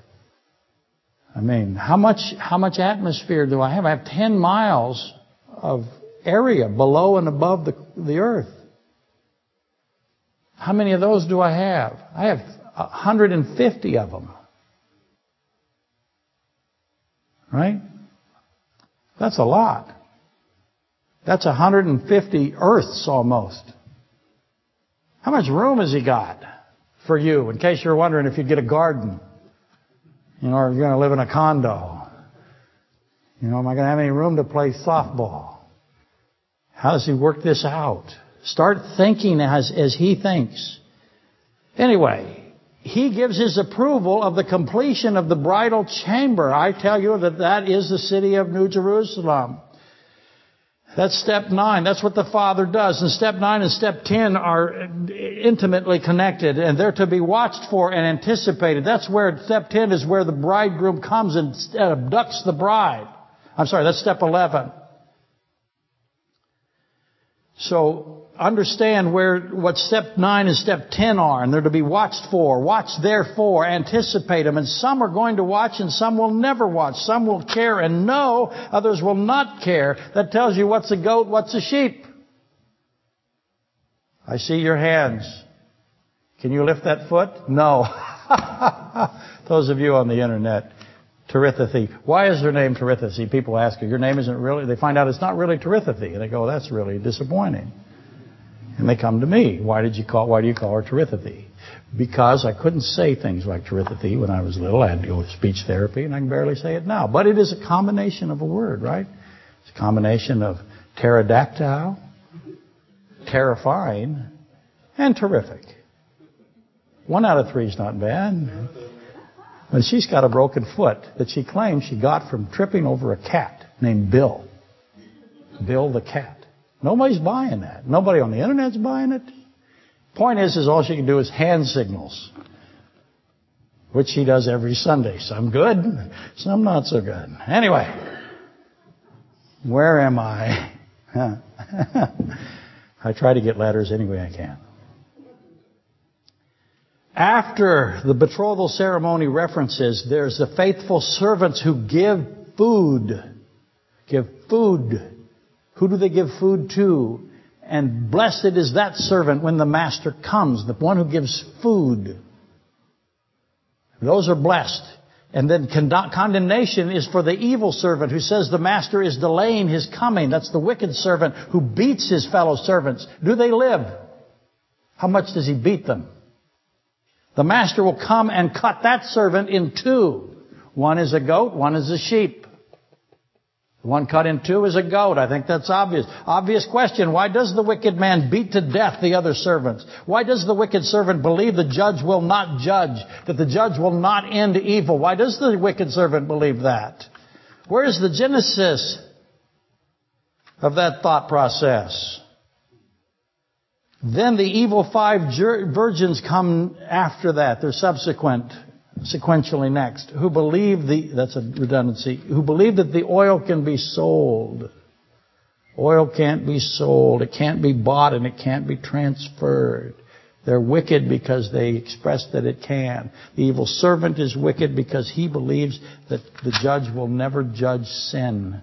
I mean, how much, how much atmosphere do I have? I have 10 miles of area below and above the, the earth. How many of those do I have? I have 150 of them. Right? That's a lot. That's 150 Earths almost. How much room has he got for you? In case you're wondering if you'd get a garden. You know, or you're going to live in a condo. You know, am I going to have any room to play softball? How does he work this out? Start thinking as, as he thinks. Anyway, he gives his approval of the completion of the bridal chamber. I tell you that that is the city of New Jerusalem. That's step nine. That's what the Father does. And step nine and step ten are intimately connected and they're to be watched for and anticipated. That's where step ten is where the bridegroom comes and abducts the bride. I'm sorry, that's step 11. So understand where what step 9 and step 10 are, and they're to be watched for. Watch therefore, anticipate them, and some are going to watch and some will never watch. Some will care and know, others will not care. That tells you what's a goat, what's a sheep. I see your hands. Can you lift that foot? No. [laughs] Those of you on the internet, Terithathy. Why is their name Terithathy? People ask her, your name isn't really, they find out it's not really Terithathy. And they go, that's really disappointing. And they come to me. Why did you call, why do you call her Terithathy? Because I couldn't say things like Terithathy when I was little. I had to go to speech therapy and I can barely say it now. But it is a combination of a word, right? It's a combination of pterodactyl, terrifying, and terrific. One out of three is not bad. And she's got a broken foot that she claims she got from tripping over a cat named Bill. Bill the cat. Nobody's buying that. Nobody on the internet's buying it. Point is, is all she can do is hand signals. Which she does every Sunday. Some good, some not so good. Anyway. Where am I? [laughs] I try to get letters any way I can. After the betrothal ceremony references, there's the faithful servants who give food. Give food. Who do they give food to? And blessed is that servant when the master comes, the one who gives food. Those are blessed. And then condemnation is for the evil servant who says the master is delaying his coming. That's the wicked servant who beats his fellow servants. Do they live? How much does he beat them? The master will come and cut that servant in two. One is a goat, one is a sheep. The One cut in two is a goat. I think that's obvious. Obvious question. Why does the wicked man beat to death the other servants? Why does the wicked servant believe the judge will not judge? That the judge will not end evil? Why does the wicked servant believe that? Where is the genesis of that thought process? Then the evil five virgins come after that. They're subsequent, sequentially next, who believe the, that's a redundancy, who believe that the oil can be sold. Oil can't be sold. It can't be bought and it can't be transferred. They're wicked because they express that it can. The evil servant is wicked because he believes that the judge will never judge sin.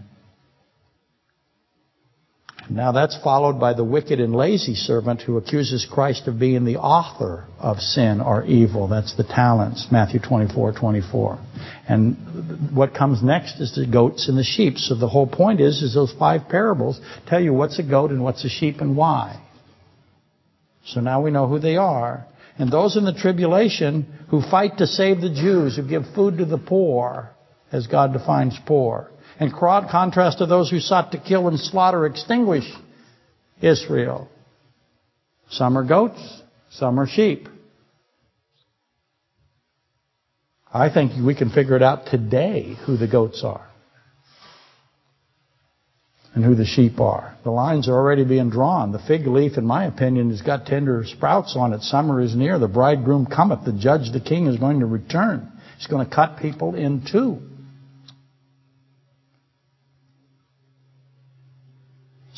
Now that's followed by the wicked and lazy servant who accuses Christ of being the author of sin or evil. That's the talents, Matthew 24, 24. And what comes next is the goats and the sheep. So the whole point is, is those five parables tell you what's a goat and what's a sheep and why. So now we know who they are. And those in the tribulation who fight to save the Jews, who give food to the poor, as God defines poor in contrast to those who sought to kill and slaughter, extinguish Israel. Some are goats, some are sheep. I think we can figure it out today who the goats are and who the sheep are. The lines are already being drawn. The fig leaf, in my opinion, has got tender sprouts on it. Summer is near. The bridegroom cometh. The judge, the king, is going to return. He's going to cut people in two.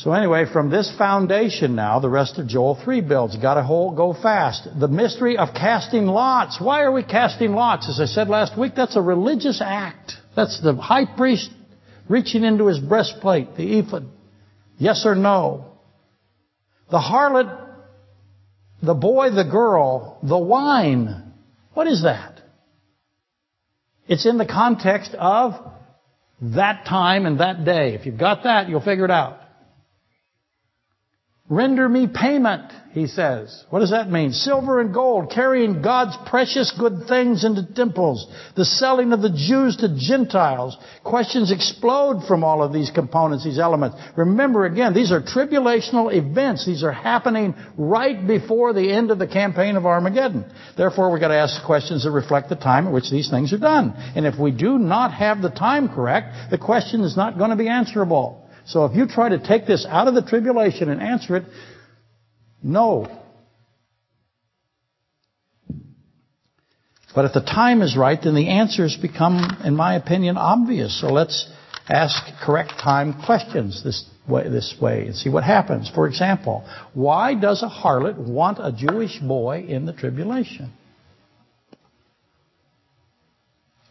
So anyway, from this foundation now, the rest of Joel 3 builds. Got to hold, go fast. The mystery of casting lots. Why are we casting lots? As I said last week, that's a religious act. That's the high priest reaching into his breastplate, the ephod. Yes or no? The harlot, the boy, the girl, the wine. What is that? It's in the context of that time and that day. If you've got that, you'll figure it out. Render me payment, he says. What does that mean? Silver and gold, carrying God's precious good things into temples, the selling of the Jews to Gentiles. Questions explode from all of these components, these elements. Remember again, these are tribulational events. These are happening right before the end of the campaign of Armageddon. Therefore, we've got to ask questions that reflect the time at which these things are done. And if we do not have the time correct, the question is not going to be answerable. So if you try to take this out of the tribulation and answer it, no. But if the time is right, then the answers become, in my opinion, obvious. So let's ask correct time questions this way, this way and see what happens. For example, why does a harlot want a Jewish boy in the tribulation?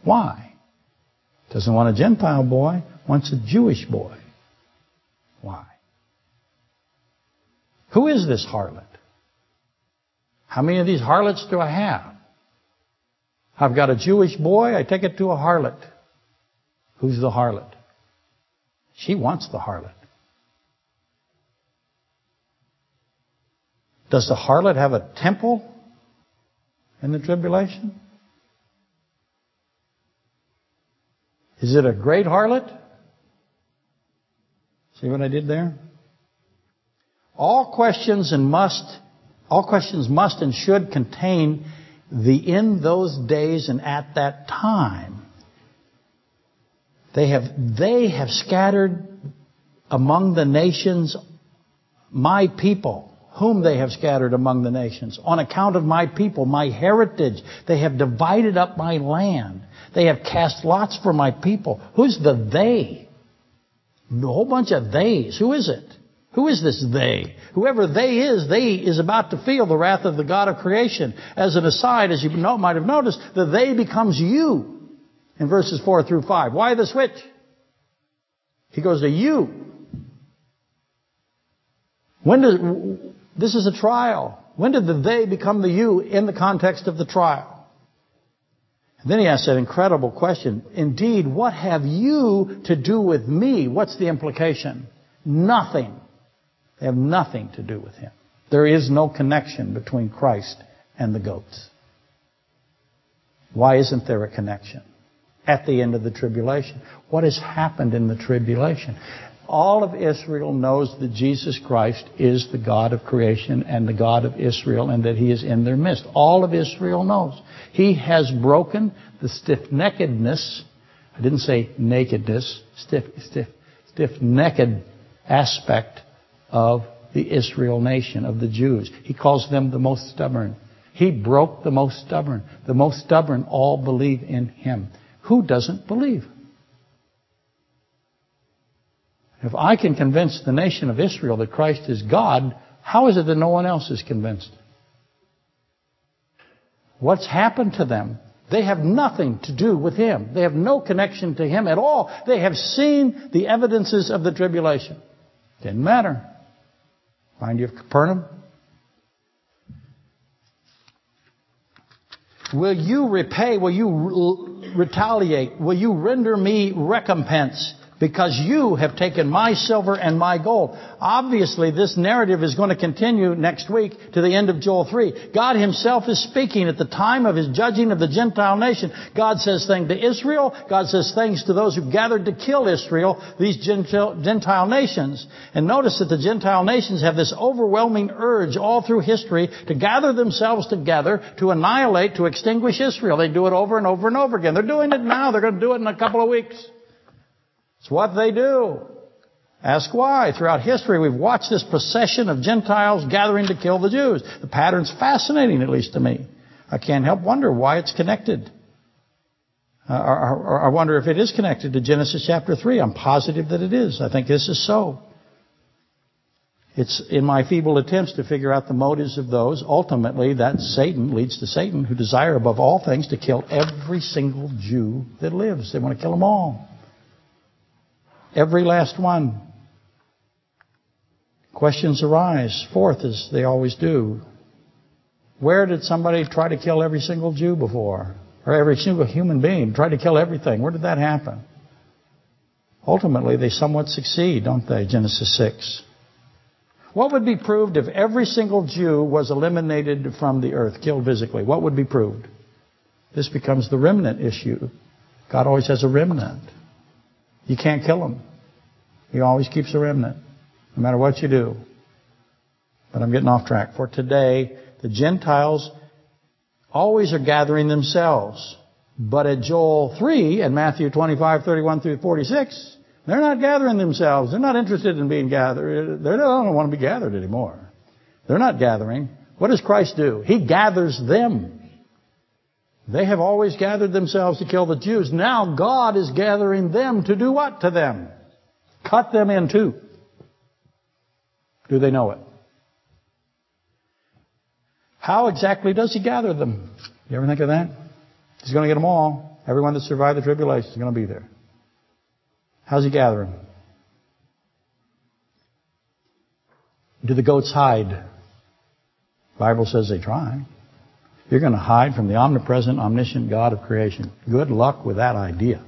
Why? Doesn't want a Gentile boy, wants a Jewish boy. Who is this harlot? How many of these harlots do I have? I've got a Jewish boy, I take it to a harlot. Who's the harlot? She wants the harlot. Does the harlot have a temple in the tribulation? Is it a great harlot? See what I did there? All questions and must, all questions must and should contain the in those days and at that time. They have, they have scattered among the nations my people, whom they have scattered among the nations. On account of my people, my heritage, they have divided up my land. They have cast lots for my people. Who's the they? A whole bunch of theys. Who is it? Who is this they? Whoever they is, they is about to feel the wrath of the God of creation. As an aside, as you might have noticed, the they becomes you in verses 4 through 5. Why the switch? He goes to you. When did, this is a trial. When did the they become the you in the context of the trial? And then he asks that incredible question. Indeed, what have you to do with me? What's the implication? Nothing. They have nothing to do with him. There is no connection between Christ and the goats. Why isn't there a connection? At the end of the tribulation. What has happened in the tribulation? All of Israel knows that Jesus Christ is the God of creation and the God of Israel and that He is in their midst. All of Israel knows. He has broken the stiff-neckedness, I didn't say nakedness, stiff, stiff, stiff-necked aspect of the Israel nation, of the Jews. He calls them the most stubborn. He broke the most stubborn. The most stubborn all believe in Him. Who doesn't believe? If I can convince the nation of Israel that Christ is God, how is it that no one else is convinced? What's happened to them? They have nothing to do with Him. They have no connection to Him at all. They have seen the evidences of the tribulation. Didn't matter. Find you of Capernaum. Will you repay? Will you retaliate? Will you render me recompense? Because you have taken my silver and my gold. Obviously, this narrative is going to continue next week to the end of Joel 3. God himself is speaking at the time of his judging of the Gentile nation. God says things to Israel. God says things to those who gathered to kill Israel, these Gentile nations. And notice that the Gentile nations have this overwhelming urge all through history to gather themselves together to annihilate, to extinguish Israel. They do it over and over and over again. They're doing it now. They're going to do it in a couple of weeks. It's what they do. Ask why. Throughout history, we've watched this procession of Gentiles gathering to kill the Jews. The pattern's fascinating, at least to me. I can't help wonder why it's connected. Uh, or, or I wonder if it is connected to Genesis chapter 3. I'm positive that it is. I think this is so. It's in my feeble attempts to figure out the motives of those. Ultimately, that Satan leads to Satan, who desire above all things to kill every single Jew that lives. They want to kill them all. Every last one. Questions arise. Fourth, as they always do. Where did somebody try to kill every single Jew before? Or every single human being try to kill everything? Where did that happen? Ultimately, they somewhat succeed, don't they? Genesis 6. What would be proved if every single Jew was eliminated from the earth, killed physically? What would be proved? This becomes the remnant issue. God always has a remnant. You can't kill them. He always keeps a remnant, no matter what you do. But I'm getting off track. For today, the Gentiles always are gathering themselves. But at Joel 3 and Matthew 25, 31 through 46, they're not gathering themselves. They're not interested in being gathered. They don't want to be gathered anymore. They're not gathering. What does Christ do? He gathers them. They have always gathered themselves to kill the Jews. Now God is gathering them to do what to them? Cut them in two. Do they know it? How exactly does he gather them? You ever think of that? He's going to get them all. Everyone that survived the tribulation is going to be there. How's he gather them? Do the goats hide? Bible says they try. You're going to hide from the omnipresent, omniscient God of creation. Good luck with that idea.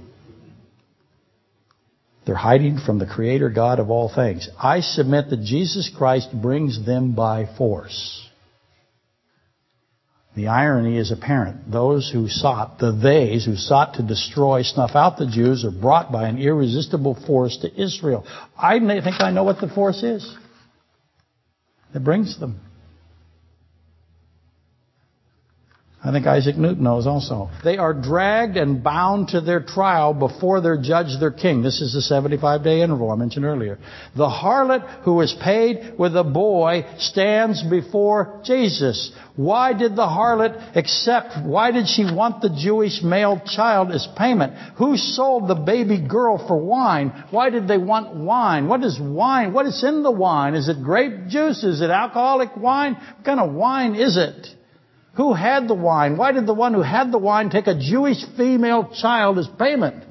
They're hiding from the Creator God of all things. I submit that Jesus Christ brings them by force. The irony is apparent. Those who sought, the theys who sought to destroy, snuff out the Jews, are brought by an irresistible force to Israel. I think I know what the force is that brings them. I think Isaac Newton knows also. They are dragged and bound to their trial before their judge, their king. This is the 75 day interval I mentioned earlier. The harlot who is paid with a boy stands before Jesus. Why did the harlot accept, why did she want the Jewish male child as payment? Who sold the baby girl for wine? Why did they want wine? What is wine? What is in the wine? Is it grape juice? Is it alcoholic wine? What kind of wine is it? Who had the wine? Why did the one who had the wine take a Jewish female child as payment?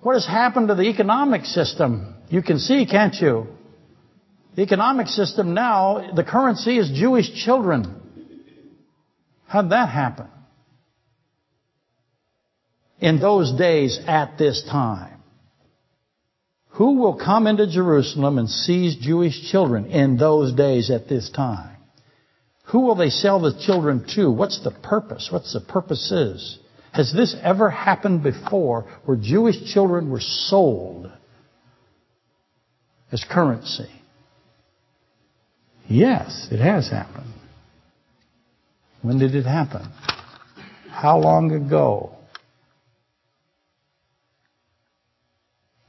What has happened to the economic system? You can see, can't you? The economic system now, the currency is Jewish children. How'd that happen? In those days, at this time. Who will come into Jerusalem and seize Jewish children in those days at this time? Who will they sell the children to? What's the purpose? What's the purposes? Has this ever happened before where Jewish children were sold as currency? Yes, it has happened. When did it happen? How long ago?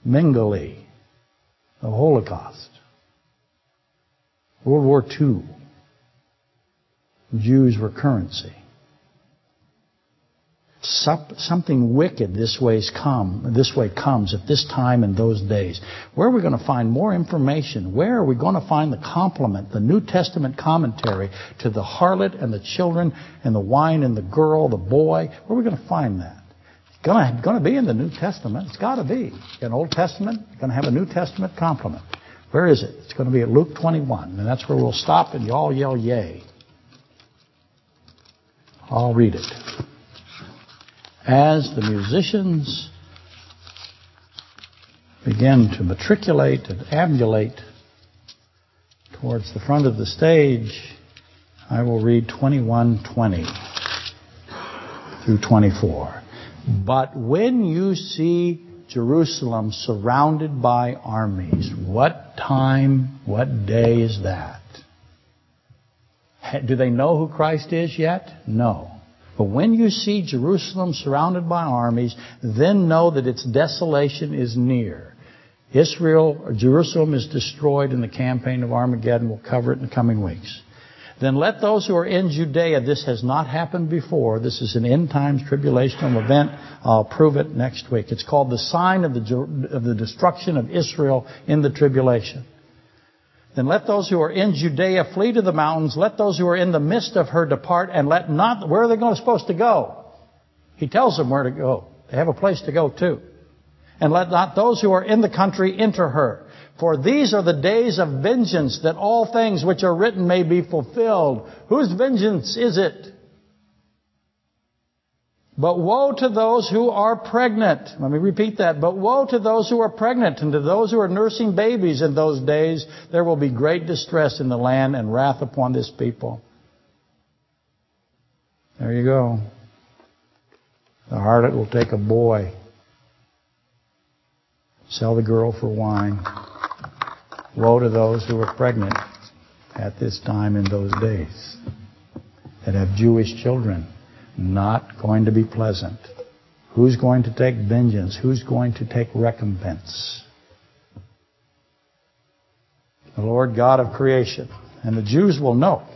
Mengele, the Holocaust, World War II. Jews were currency. Something wicked this way's come, this way comes at this time in those days. Where are we going to find more information? Where are we going to find the complement, the New Testament commentary to the harlot and the children and the wine and the girl, the boy? Where are we going to find that? It's going to, going to be in the New Testament. It's got to be. An Old Testament, going to have a New Testament complement. Where is it? It's going to be at Luke 21, and that's where we'll stop and you all yell yay. I'll read it. As the musicians begin to matriculate and ambulate towards the front of the stage, I will read 21:20 through 24. But when you see Jerusalem surrounded by armies, what time, what day is that? Do they know who Christ is yet? No. But when you see Jerusalem surrounded by armies, then know that its desolation is near. Israel, Jerusalem is destroyed in the campaign of Armageddon. We'll cover it in the coming weeks. Then let those who are in Judea, this has not happened before. This is an end times tribulational event. I'll prove it next week. It's called the sign of the, of the destruction of Israel in the tribulation. Then let those who are in Judea flee to the mountains. Let those who are in the midst of her depart, and let not. Where are they going, supposed to go? He tells them where to go. They have a place to go too. And let not those who are in the country enter her. For these are the days of vengeance, that all things which are written may be fulfilled. Whose vengeance is it? But woe to those who are pregnant. Let me repeat that. But woe to those who are pregnant and to those who are nursing babies in those days. There will be great distress in the land and wrath upon this people. There you go. The harlot will take a boy, sell the girl for wine. Woe to those who are pregnant at this time in those days that have Jewish children. Not going to be pleasant. Who's going to take vengeance? Who's going to take recompense? The Lord God of creation. And the Jews will know